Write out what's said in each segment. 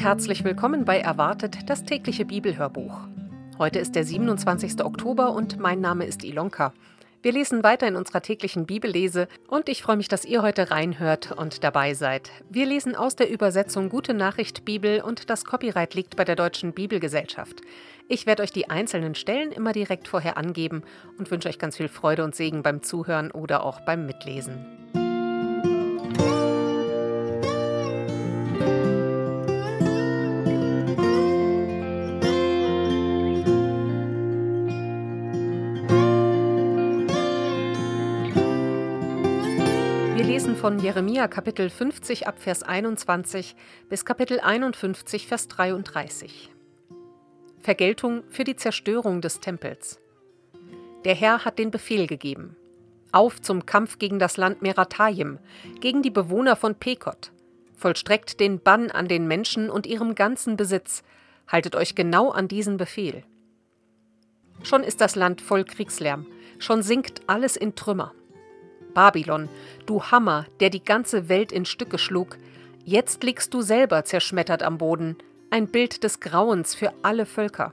Herzlich willkommen bei Erwartet, das tägliche Bibelhörbuch. Heute ist der 27. Oktober und mein Name ist Ilonka. Wir lesen weiter in unserer täglichen Bibellese und ich freue mich, dass ihr heute reinhört und dabei seid. Wir lesen aus der Übersetzung Gute Nachricht Bibel und das Copyright liegt bei der Deutschen Bibelgesellschaft. Ich werde euch die einzelnen Stellen immer direkt vorher angeben und wünsche euch ganz viel Freude und Segen beim Zuhören oder auch beim Mitlesen. Von Jeremia Kapitel 50 ab Vers 21 bis Kapitel 51 Vers 33. Vergeltung für die Zerstörung des Tempels. Der Herr hat den Befehl gegeben. Auf zum Kampf gegen das Land Meratayim, gegen die Bewohner von Pekot. Vollstreckt den Bann an den Menschen und ihrem ganzen Besitz. Haltet euch genau an diesen Befehl. Schon ist das Land voll Kriegslärm, schon sinkt alles in Trümmer. Babylon, du Hammer, der die ganze Welt in Stücke schlug, jetzt liegst du selber zerschmettert am Boden, ein Bild des Grauens für alle Völker.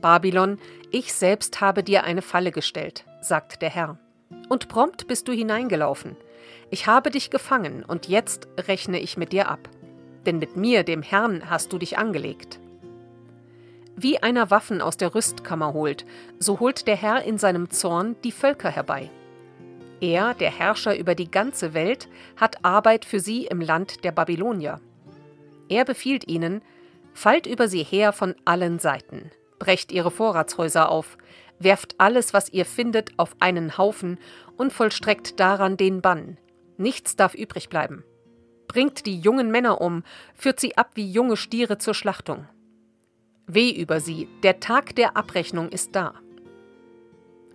Babylon, ich selbst habe dir eine Falle gestellt, sagt der Herr. Und prompt bist du hineingelaufen. Ich habe dich gefangen, und jetzt rechne ich mit dir ab. Denn mit mir, dem Herrn, hast du dich angelegt. Wie einer Waffen aus der Rüstkammer holt, so holt der Herr in seinem Zorn die Völker herbei. Er, der Herrscher über die ganze Welt, hat Arbeit für sie im Land der Babylonier. Er befiehlt ihnen, fallt über sie her von allen Seiten, brecht ihre Vorratshäuser auf, werft alles, was ihr findet, auf einen Haufen und vollstreckt daran den Bann. Nichts darf übrig bleiben. Bringt die jungen Männer um, führt sie ab wie junge Stiere zur Schlachtung. Weh über sie, der Tag der Abrechnung ist da.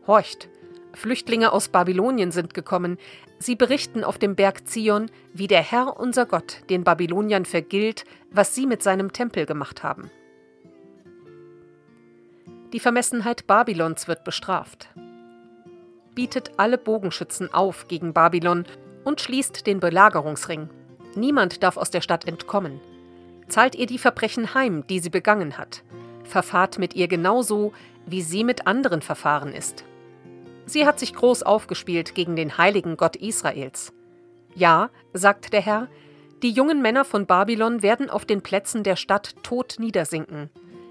Horcht, Flüchtlinge aus Babylonien sind gekommen. Sie berichten auf dem Berg Zion, wie der Herr unser Gott den Babyloniern vergilt, was sie mit seinem Tempel gemacht haben. Die Vermessenheit Babylons wird bestraft. Bietet alle Bogenschützen auf gegen Babylon und schließt den Belagerungsring. Niemand darf aus der Stadt entkommen. Zahlt ihr die Verbrechen heim, die sie begangen hat. Verfahrt mit ihr genauso, wie sie mit anderen verfahren ist. Sie hat sich groß aufgespielt gegen den heiligen Gott Israels. Ja, sagt der Herr, die jungen Männer von Babylon werden auf den Plätzen der Stadt tot niedersinken.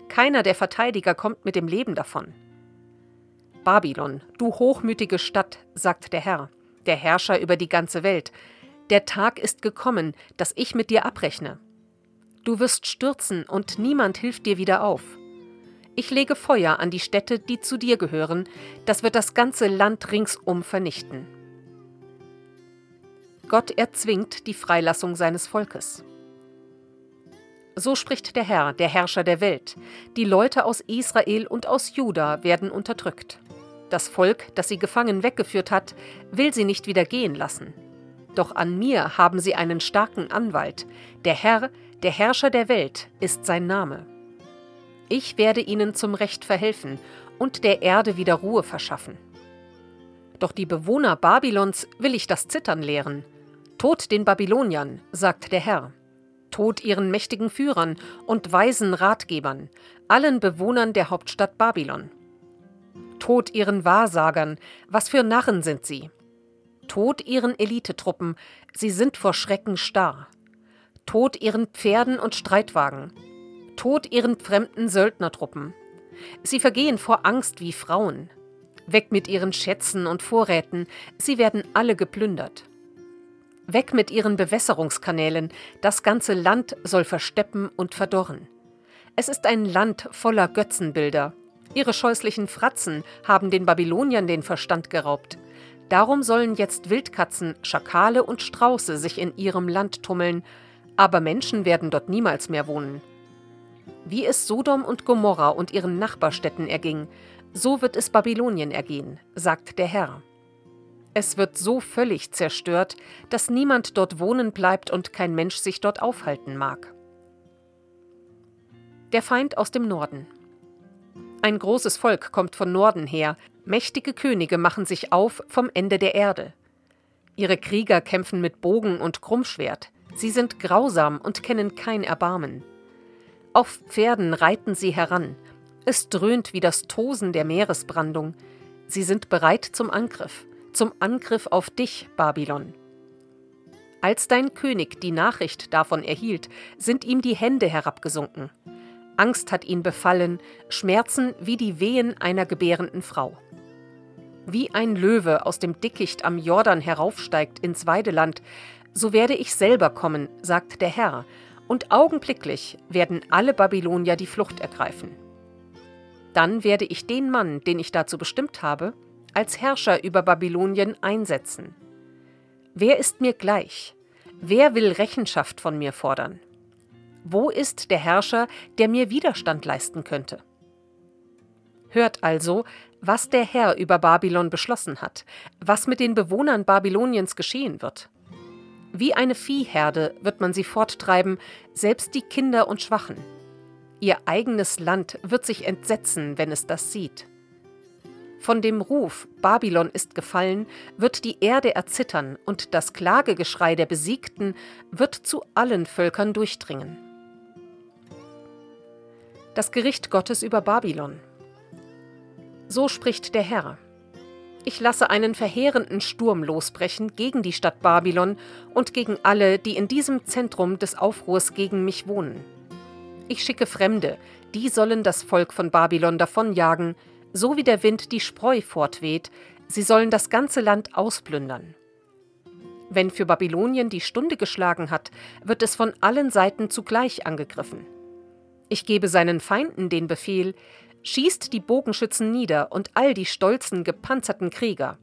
Keiner der Verteidiger kommt mit dem Leben davon. Babylon, du hochmütige Stadt, sagt der Herr, der Herrscher über die ganze Welt, der Tag ist gekommen, dass ich mit dir abrechne. Du wirst stürzen und niemand hilft dir wieder auf. Ich lege Feuer an die Städte, die zu dir gehören, das wird das ganze Land ringsum vernichten. Gott erzwingt die Freilassung seines Volkes. So spricht der Herr, der Herrscher der Welt. Die Leute aus Israel und aus Juda werden unterdrückt. Das Volk, das sie gefangen weggeführt hat, will sie nicht wieder gehen lassen. Doch an mir haben sie einen starken Anwalt. Der Herr, der Herrscher der Welt, ist sein Name. Ich werde ihnen zum Recht verhelfen und der Erde wieder Ruhe verschaffen. Doch die Bewohner Babylons will ich das Zittern lehren. Tod den Babyloniern, sagt der Herr. Tod ihren mächtigen Führern und weisen Ratgebern, allen Bewohnern der Hauptstadt Babylon. Tod ihren Wahrsagern, was für Narren sind sie. Tod ihren Elitetruppen, sie sind vor Schrecken starr. Tod ihren Pferden und Streitwagen, Tod ihren fremden Söldnertruppen. Sie vergehen vor Angst wie Frauen. Weg mit ihren Schätzen und Vorräten, sie werden alle geplündert. Weg mit ihren Bewässerungskanälen, das ganze Land soll versteppen und verdorren. Es ist ein Land voller Götzenbilder. Ihre scheußlichen Fratzen haben den Babyloniern den Verstand geraubt. Darum sollen jetzt Wildkatzen, Schakale und Strauße sich in ihrem Land tummeln, aber Menschen werden dort niemals mehr wohnen. Wie es Sodom und Gomorra und ihren Nachbarstädten erging, so wird es Babylonien ergehen, sagt der Herr. Es wird so völlig zerstört, dass niemand dort wohnen bleibt und kein Mensch sich dort aufhalten mag. Der Feind aus dem Norden. Ein großes Volk kommt von Norden her, mächtige Könige machen sich auf vom Ende der Erde. Ihre Krieger kämpfen mit Bogen und Krummschwert, Sie sind grausam und kennen kein Erbarmen. Auf Pferden reiten sie heran. Es dröhnt wie das Tosen der Meeresbrandung. Sie sind bereit zum Angriff, zum Angriff auf dich, Babylon. Als dein König die Nachricht davon erhielt, sind ihm die Hände herabgesunken. Angst hat ihn befallen, Schmerzen wie die Wehen einer gebärenden Frau. Wie ein Löwe aus dem Dickicht am Jordan heraufsteigt ins Weideland, so werde ich selber kommen, sagt der Herr, und augenblicklich werden alle Babylonier die Flucht ergreifen. Dann werde ich den Mann, den ich dazu bestimmt habe, als Herrscher über Babylonien einsetzen. Wer ist mir gleich? Wer will Rechenschaft von mir fordern? Wo ist der Herrscher, der mir Widerstand leisten könnte? Hört also, was der Herr über Babylon beschlossen hat, was mit den Bewohnern Babyloniens geschehen wird. Wie eine Viehherde wird man sie forttreiben, selbst die Kinder und Schwachen. Ihr eigenes Land wird sich entsetzen, wenn es das sieht. Von dem Ruf Babylon ist gefallen, wird die Erde erzittern, und das Klagegeschrei der Besiegten wird zu allen Völkern durchdringen. Das Gericht Gottes über Babylon. So spricht der Herr. Ich lasse einen verheerenden Sturm losbrechen gegen die Stadt Babylon und gegen alle, die in diesem Zentrum des Aufruhrs gegen mich wohnen. Ich schicke Fremde, die sollen das Volk von Babylon davonjagen, so wie der Wind die Spreu fortweht, sie sollen das ganze Land ausplündern. Wenn für Babylonien die Stunde geschlagen hat, wird es von allen Seiten zugleich angegriffen. Ich gebe seinen Feinden den Befehl, schießt die Bogenschützen nieder und all die stolzen, gepanzerten Krieger.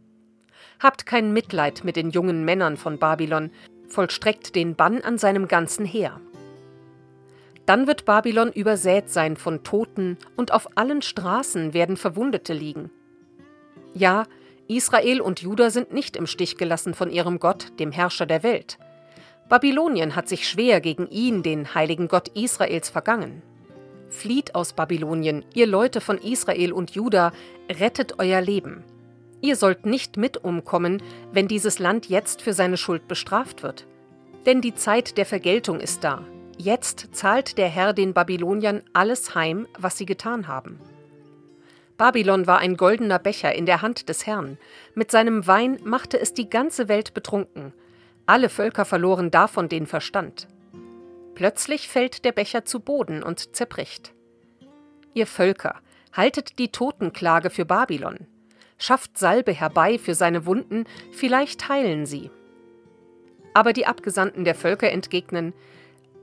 Habt kein Mitleid mit den jungen Männern von Babylon, vollstreckt den Bann an seinem ganzen Heer. Dann wird Babylon übersät sein von Toten, und auf allen Straßen werden Verwundete liegen. Ja, Israel und Juda sind nicht im Stich gelassen von ihrem Gott, dem Herrscher der Welt. Babylonien hat sich schwer gegen ihn, den heiligen Gott Israels, vergangen. Flieht aus Babylonien, ihr Leute von Israel und Juda, rettet euer Leben. Ihr sollt nicht mit umkommen, wenn dieses Land jetzt für seine Schuld bestraft wird. Denn die Zeit der Vergeltung ist da. Jetzt zahlt der Herr den Babyloniern alles heim, was sie getan haben. Babylon war ein goldener Becher in der Hand des Herrn. Mit seinem Wein machte es die ganze Welt betrunken. Alle Völker verloren davon den Verstand. Plötzlich fällt der Becher zu Boden und zerbricht. Ihr Völker, haltet die Totenklage für Babylon. Schafft Salbe herbei für seine Wunden, vielleicht heilen sie. Aber die Abgesandten der Völker entgegnen,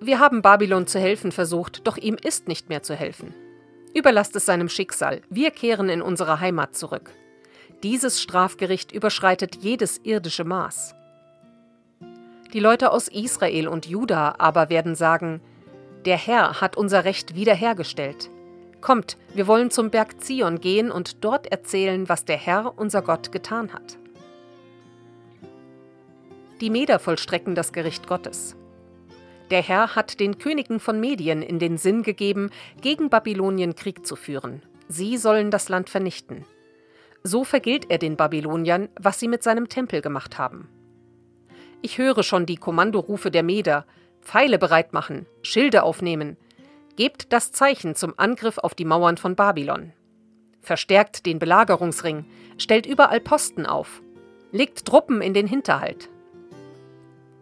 wir haben Babylon zu helfen versucht, doch ihm ist nicht mehr zu helfen. Überlasst es seinem Schicksal, wir kehren in unsere Heimat zurück. Dieses Strafgericht überschreitet jedes irdische Maß. Die Leute aus Israel und Juda aber werden sagen, der Herr hat unser Recht wiederhergestellt. Kommt, wir wollen zum Berg Zion gehen und dort erzählen, was der Herr, unser Gott, getan hat. Die Meder vollstrecken das Gericht Gottes. Der Herr hat den Königen von Medien in den Sinn gegeben, gegen Babylonien Krieg zu führen. Sie sollen das Land vernichten. So vergilt er den Babyloniern, was sie mit seinem Tempel gemacht haben. Ich höre schon die Kommandorufe der Meder. Pfeile bereit machen, Schilde aufnehmen. Gebt das Zeichen zum Angriff auf die Mauern von Babylon. Verstärkt den Belagerungsring, stellt überall Posten auf. Legt Truppen in den Hinterhalt.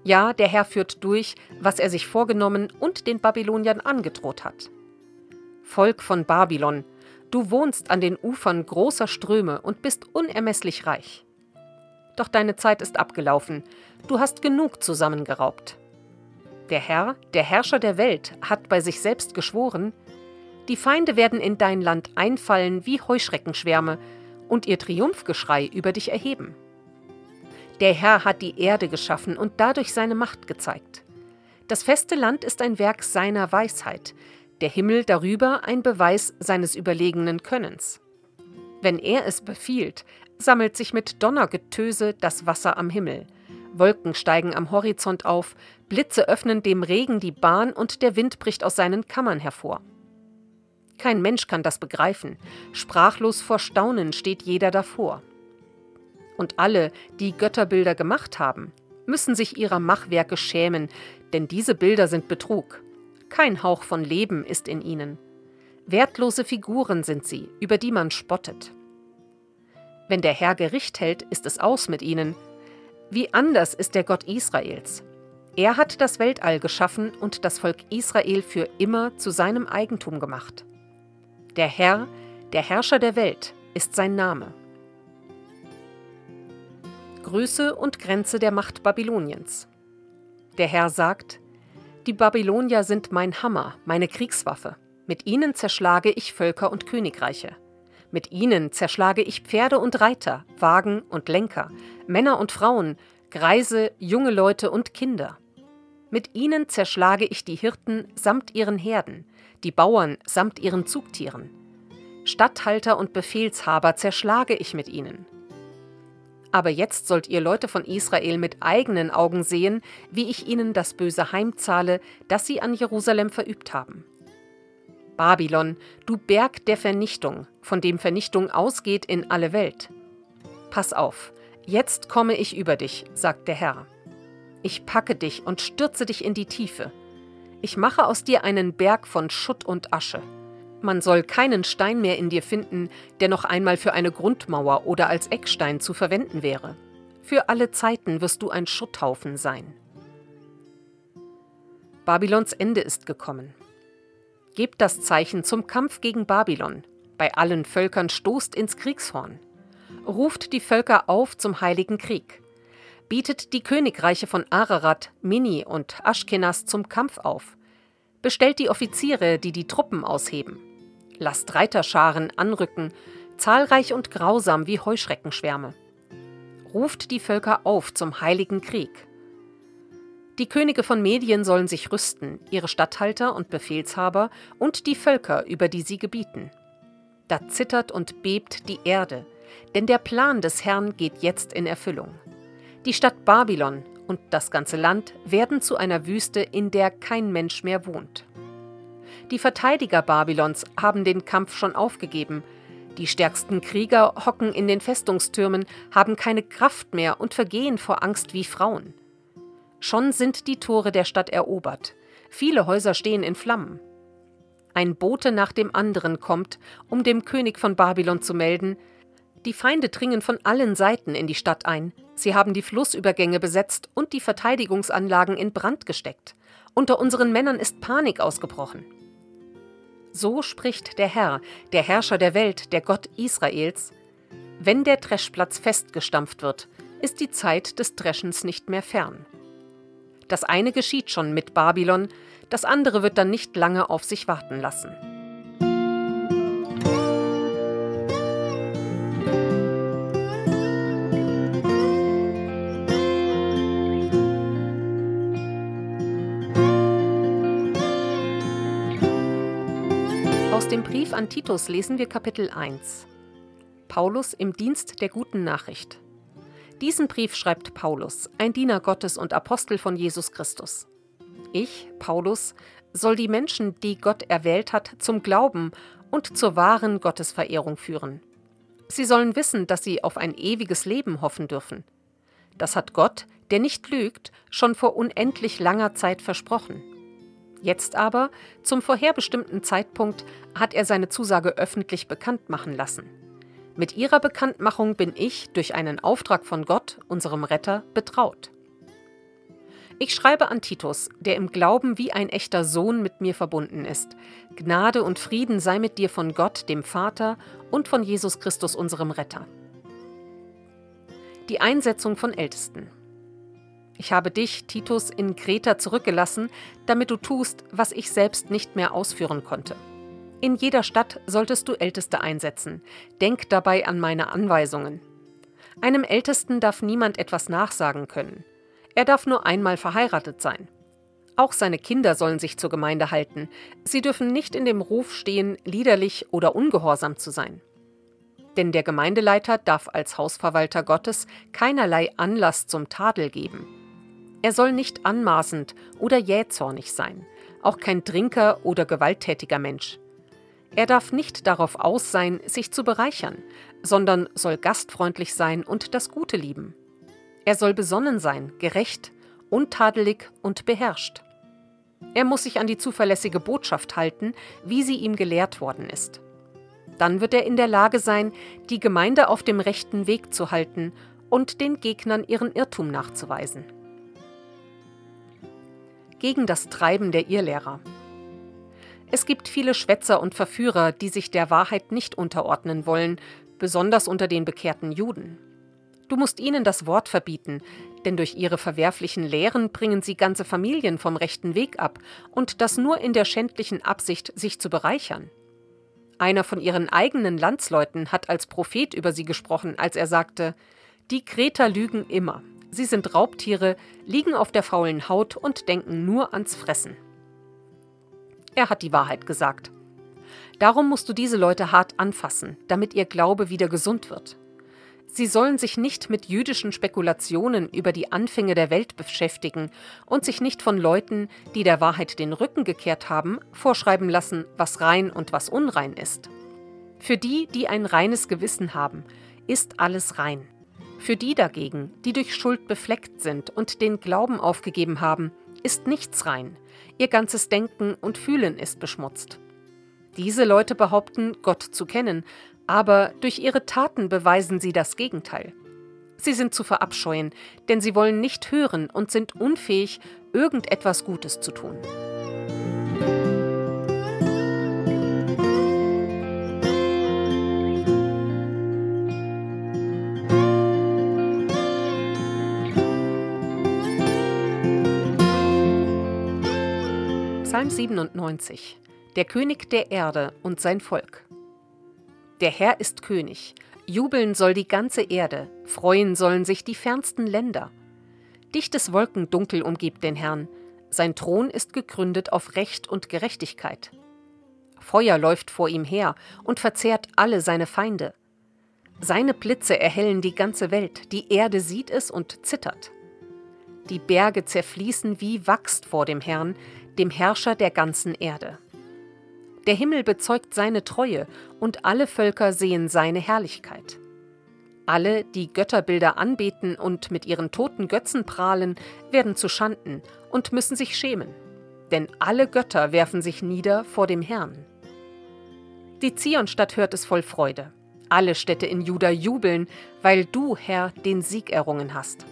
Ja, der Herr führt durch, was er sich vorgenommen und den Babyloniern angedroht hat. Volk von Babylon, du wohnst an den Ufern großer Ströme und bist unermesslich reich. Doch deine Zeit ist abgelaufen, du hast genug zusammengeraubt. Der Herr, der Herrscher der Welt, hat bei sich selbst geschworen, die Feinde werden in dein Land einfallen wie Heuschreckenschwärme und ihr Triumphgeschrei über dich erheben. Der Herr hat die Erde geschaffen und dadurch seine Macht gezeigt. Das feste Land ist ein Werk seiner Weisheit, der Himmel darüber ein Beweis seines überlegenen Könnens. Wenn er es befiehlt, sammelt sich mit Donnergetöse das Wasser am Himmel. Wolken steigen am Horizont auf, Blitze öffnen dem Regen die Bahn und der Wind bricht aus seinen Kammern hervor. Kein Mensch kann das begreifen, sprachlos vor Staunen steht jeder davor. Und alle, die Götterbilder gemacht haben, müssen sich ihrer Machwerke schämen, denn diese Bilder sind Betrug. Kein Hauch von Leben ist in ihnen. Wertlose Figuren sind sie, über die man spottet. Wenn der Herr Gericht hält, ist es aus mit ihnen. Wie anders ist der Gott Israels. Er hat das Weltall geschaffen und das Volk Israel für immer zu seinem Eigentum gemacht. Der Herr, der Herrscher der Welt, ist sein Name. Größe und Grenze der Macht Babyloniens. Der Herr sagt, die Babylonier sind mein Hammer, meine Kriegswaffe. Mit ihnen zerschlage ich Völker und Königreiche. Mit ihnen zerschlage ich Pferde und Reiter, Wagen und Lenker, Männer und Frauen, Greise, junge Leute und Kinder. Mit ihnen zerschlage ich die Hirten samt ihren Herden, die Bauern samt ihren Zugtieren. Statthalter und Befehlshaber zerschlage ich mit ihnen. Aber jetzt sollt ihr Leute von Israel mit eigenen Augen sehen, wie ich ihnen das Böse heimzahle, das sie an Jerusalem verübt haben. Babylon, du Berg der Vernichtung, von dem Vernichtung ausgeht in alle Welt. Pass auf, jetzt komme ich über dich, sagt der Herr. Ich packe dich und stürze dich in die Tiefe. Ich mache aus dir einen Berg von Schutt und Asche. Man soll keinen Stein mehr in dir finden, der noch einmal für eine Grundmauer oder als Eckstein zu verwenden wäre. Für alle Zeiten wirst du ein Schutthaufen sein. Babylons Ende ist gekommen. Gebt das Zeichen zum Kampf gegen Babylon. Bei allen Völkern stoßt ins Kriegshorn. Ruft die Völker auf zum heiligen Krieg. Bietet die Königreiche von Ararat, Mini und Aschkenas zum Kampf auf. Bestellt die Offiziere, die die Truppen ausheben lasst Reiterscharen anrücken, zahlreich und grausam wie Heuschreckenschwärme. Ruft die Völker auf zum heiligen Krieg. Die Könige von Medien sollen sich rüsten, ihre Statthalter und Befehlshaber und die Völker, über die sie gebieten. Da zittert und bebt die Erde, denn der Plan des Herrn geht jetzt in Erfüllung. Die Stadt Babylon und das ganze Land werden zu einer Wüste, in der kein Mensch mehr wohnt. Die Verteidiger Babylons haben den Kampf schon aufgegeben. Die stärksten Krieger hocken in den Festungstürmen, haben keine Kraft mehr und vergehen vor Angst wie Frauen. Schon sind die Tore der Stadt erobert. Viele Häuser stehen in Flammen. Ein Bote nach dem anderen kommt, um dem König von Babylon zu melden, die Feinde dringen von allen Seiten in die Stadt ein. Sie haben die Flussübergänge besetzt und die Verteidigungsanlagen in Brand gesteckt. Unter unseren Männern ist Panik ausgebrochen. So spricht der Herr, der Herrscher der Welt, der Gott Israels. Wenn der Dreschplatz festgestampft wird, ist die Zeit des Dreschens nicht mehr fern. Das eine geschieht schon mit Babylon, das andere wird dann nicht lange auf sich warten lassen. dem Brief an Titus lesen wir Kapitel 1. Paulus im Dienst der guten Nachricht. Diesen Brief schreibt Paulus, ein Diener Gottes und Apostel von Jesus Christus. Ich, Paulus, soll die Menschen, die Gott erwählt hat, zum Glauben und zur wahren Gottesverehrung führen. Sie sollen wissen, dass sie auf ein ewiges Leben hoffen dürfen. Das hat Gott, der nicht lügt, schon vor unendlich langer Zeit versprochen. Jetzt aber, zum vorherbestimmten Zeitpunkt, hat er seine Zusage öffentlich bekannt machen lassen. Mit ihrer Bekanntmachung bin ich durch einen Auftrag von Gott, unserem Retter, betraut. Ich schreibe an Titus, der im Glauben wie ein echter Sohn mit mir verbunden ist. Gnade und Frieden sei mit dir von Gott, dem Vater, und von Jesus Christus, unserem Retter. Die Einsetzung von Ältesten. Ich habe dich, Titus, in Kreta zurückgelassen, damit du tust, was ich selbst nicht mehr ausführen konnte. In jeder Stadt solltest du Älteste einsetzen. Denk dabei an meine Anweisungen. Einem Ältesten darf niemand etwas nachsagen können. Er darf nur einmal verheiratet sein. Auch seine Kinder sollen sich zur Gemeinde halten. Sie dürfen nicht in dem Ruf stehen, liederlich oder ungehorsam zu sein. Denn der Gemeindeleiter darf als Hausverwalter Gottes keinerlei Anlass zum Tadel geben. Er soll nicht anmaßend oder jähzornig sein, auch kein Trinker oder gewalttätiger Mensch. Er darf nicht darauf aus sein, sich zu bereichern, sondern soll gastfreundlich sein und das Gute lieben. Er soll besonnen sein, gerecht, untadelig und beherrscht. Er muss sich an die zuverlässige Botschaft halten, wie sie ihm gelehrt worden ist. Dann wird er in der Lage sein, die Gemeinde auf dem rechten Weg zu halten und den Gegnern ihren Irrtum nachzuweisen. Gegen das Treiben der Irrlehrer. Es gibt viele Schwätzer und Verführer, die sich der Wahrheit nicht unterordnen wollen, besonders unter den bekehrten Juden. Du musst ihnen das Wort verbieten, denn durch ihre verwerflichen Lehren bringen sie ganze Familien vom rechten Weg ab, und das nur in der schändlichen Absicht, sich zu bereichern. Einer von ihren eigenen Landsleuten hat als Prophet über sie gesprochen, als er sagte, die Kreter lügen immer. Sie sind Raubtiere, liegen auf der faulen Haut und denken nur ans Fressen. Er hat die Wahrheit gesagt. Darum musst du diese Leute hart anfassen, damit ihr Glaube wieder gesund wird. Sie sollen sich nicht mit jüdischen Spekulationen über die Anfänge der Welt beschäftigen und sich nicht von Leuten, die der Wahrheit den Rücken gekehrt haben, vorschreiben lassen, was rein und was unrein ist. Für die, die ein reines Gewissen haben, ist alles rein. Für die dagegen, die durch Schuld befleckt sind und den Glauben aufgegeben haben, ist nichts rein. Ihr ganzes Denken und Fühlen ist beschmutzt. Diese Leute behaupten, Gott zu kennen, aber durch ihre Taten beweisen sie das Gegenteil. Sie sind zu verabscheuen, denn sie wollen nicht hören und sind unfähig, irgendetwas Gutes zu tun. Psalm 97 Der König der Erde und sein Volk der Herr ist König. Jubeln soll die ganze Erde, freuen sollen sich die fernsten Länder. Dichtes Wolkendunkel umgibt den Herrn. Sein Thron ist gegründet auf Recht und Gerechtigkeit. Feuer läuft vor ihm her und verzehrt alle seine Feinde. Seine Blitze erhellen die ganze Welt, die Erde sieht es und zittert. Die Berge zerfließen wie Wachs vor dem Herrn, dem Herrscher der ganzen Erde. Der Himmel bezeugt seine Treue und alle Völker sehen seine Herrlichkeit. Alle, die Götterbilder anbeten und mit ihren toten Götzen prahlen, werden zu Schanden und müssen sich schämen. Denn alle Götter werfen sich nieder vor dem Herrn. Die Zionstadt hört es voll Freude. Alle Städte in Juda jubeln, weil du, Herr, den Sieg errungen hast.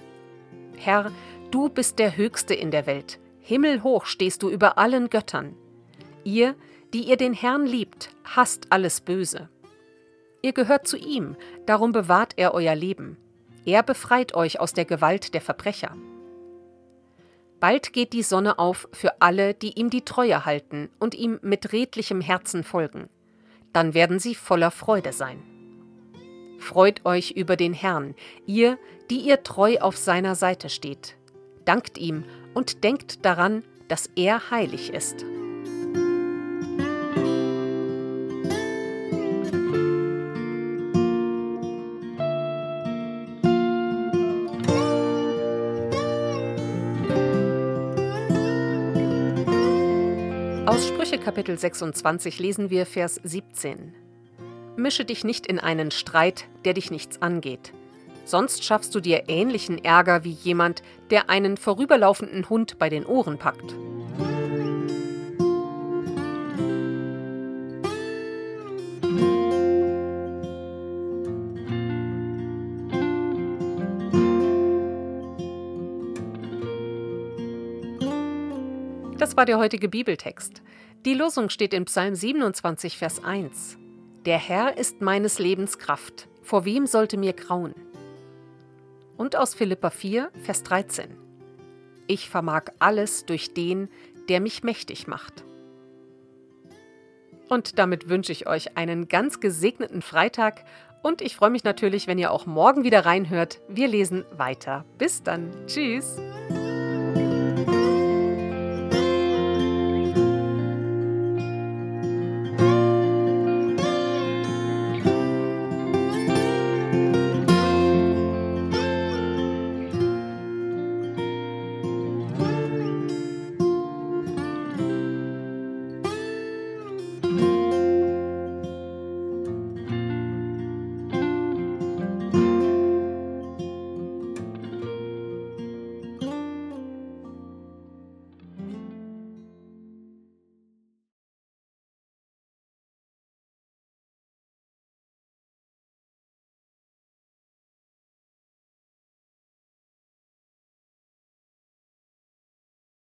Herr, du bist der Höchste in der Welt. Himmelhoch stehst du über allen Göttern. Ihr, die ihr den Herrn liebt, hasst alles Böse. Ihr gehört zu ihm, darum bewahrt er euer Leben. Er befreit euch aus der Gewalt der Verbrecher. Bald geht die Sonne auf für alle, die ihm die Treue halten und ihm mit redlichem Herzen folgen. Dann werden sie voller Freude sein. Freut euch über den Herrn, ihr, die ihr treu auf seiner Seite steht. Dankt ihm und denkt daran, dass er heilig ist. Aus Sprüche Kapitel 26 lesen wir Vers 17. Mische dich nicht in einen Streit, der dich nichts angeht. Sonst schaffst du dir ähnlichen Ärger wie jemand, der einen vorüberlaufenden Hund bei den Ohren packt. Das war der heutige Bibeltext. Die Losung steht in Psalm 27, Vers 1. Der Herr ist meines Lebens Kraft. Vor wem sollte mir grauen? Und aus Philippa 4, Vers 13. Ich vermag alles durch den, der mich mächtig macht. Und damit wünsche ich euch einen ganz gesegneten Freitag und ich freue mich natürlich, wenn ihr auch morgen wieder reinhört. Wir lesen weiter. Bis dann. Tschüss.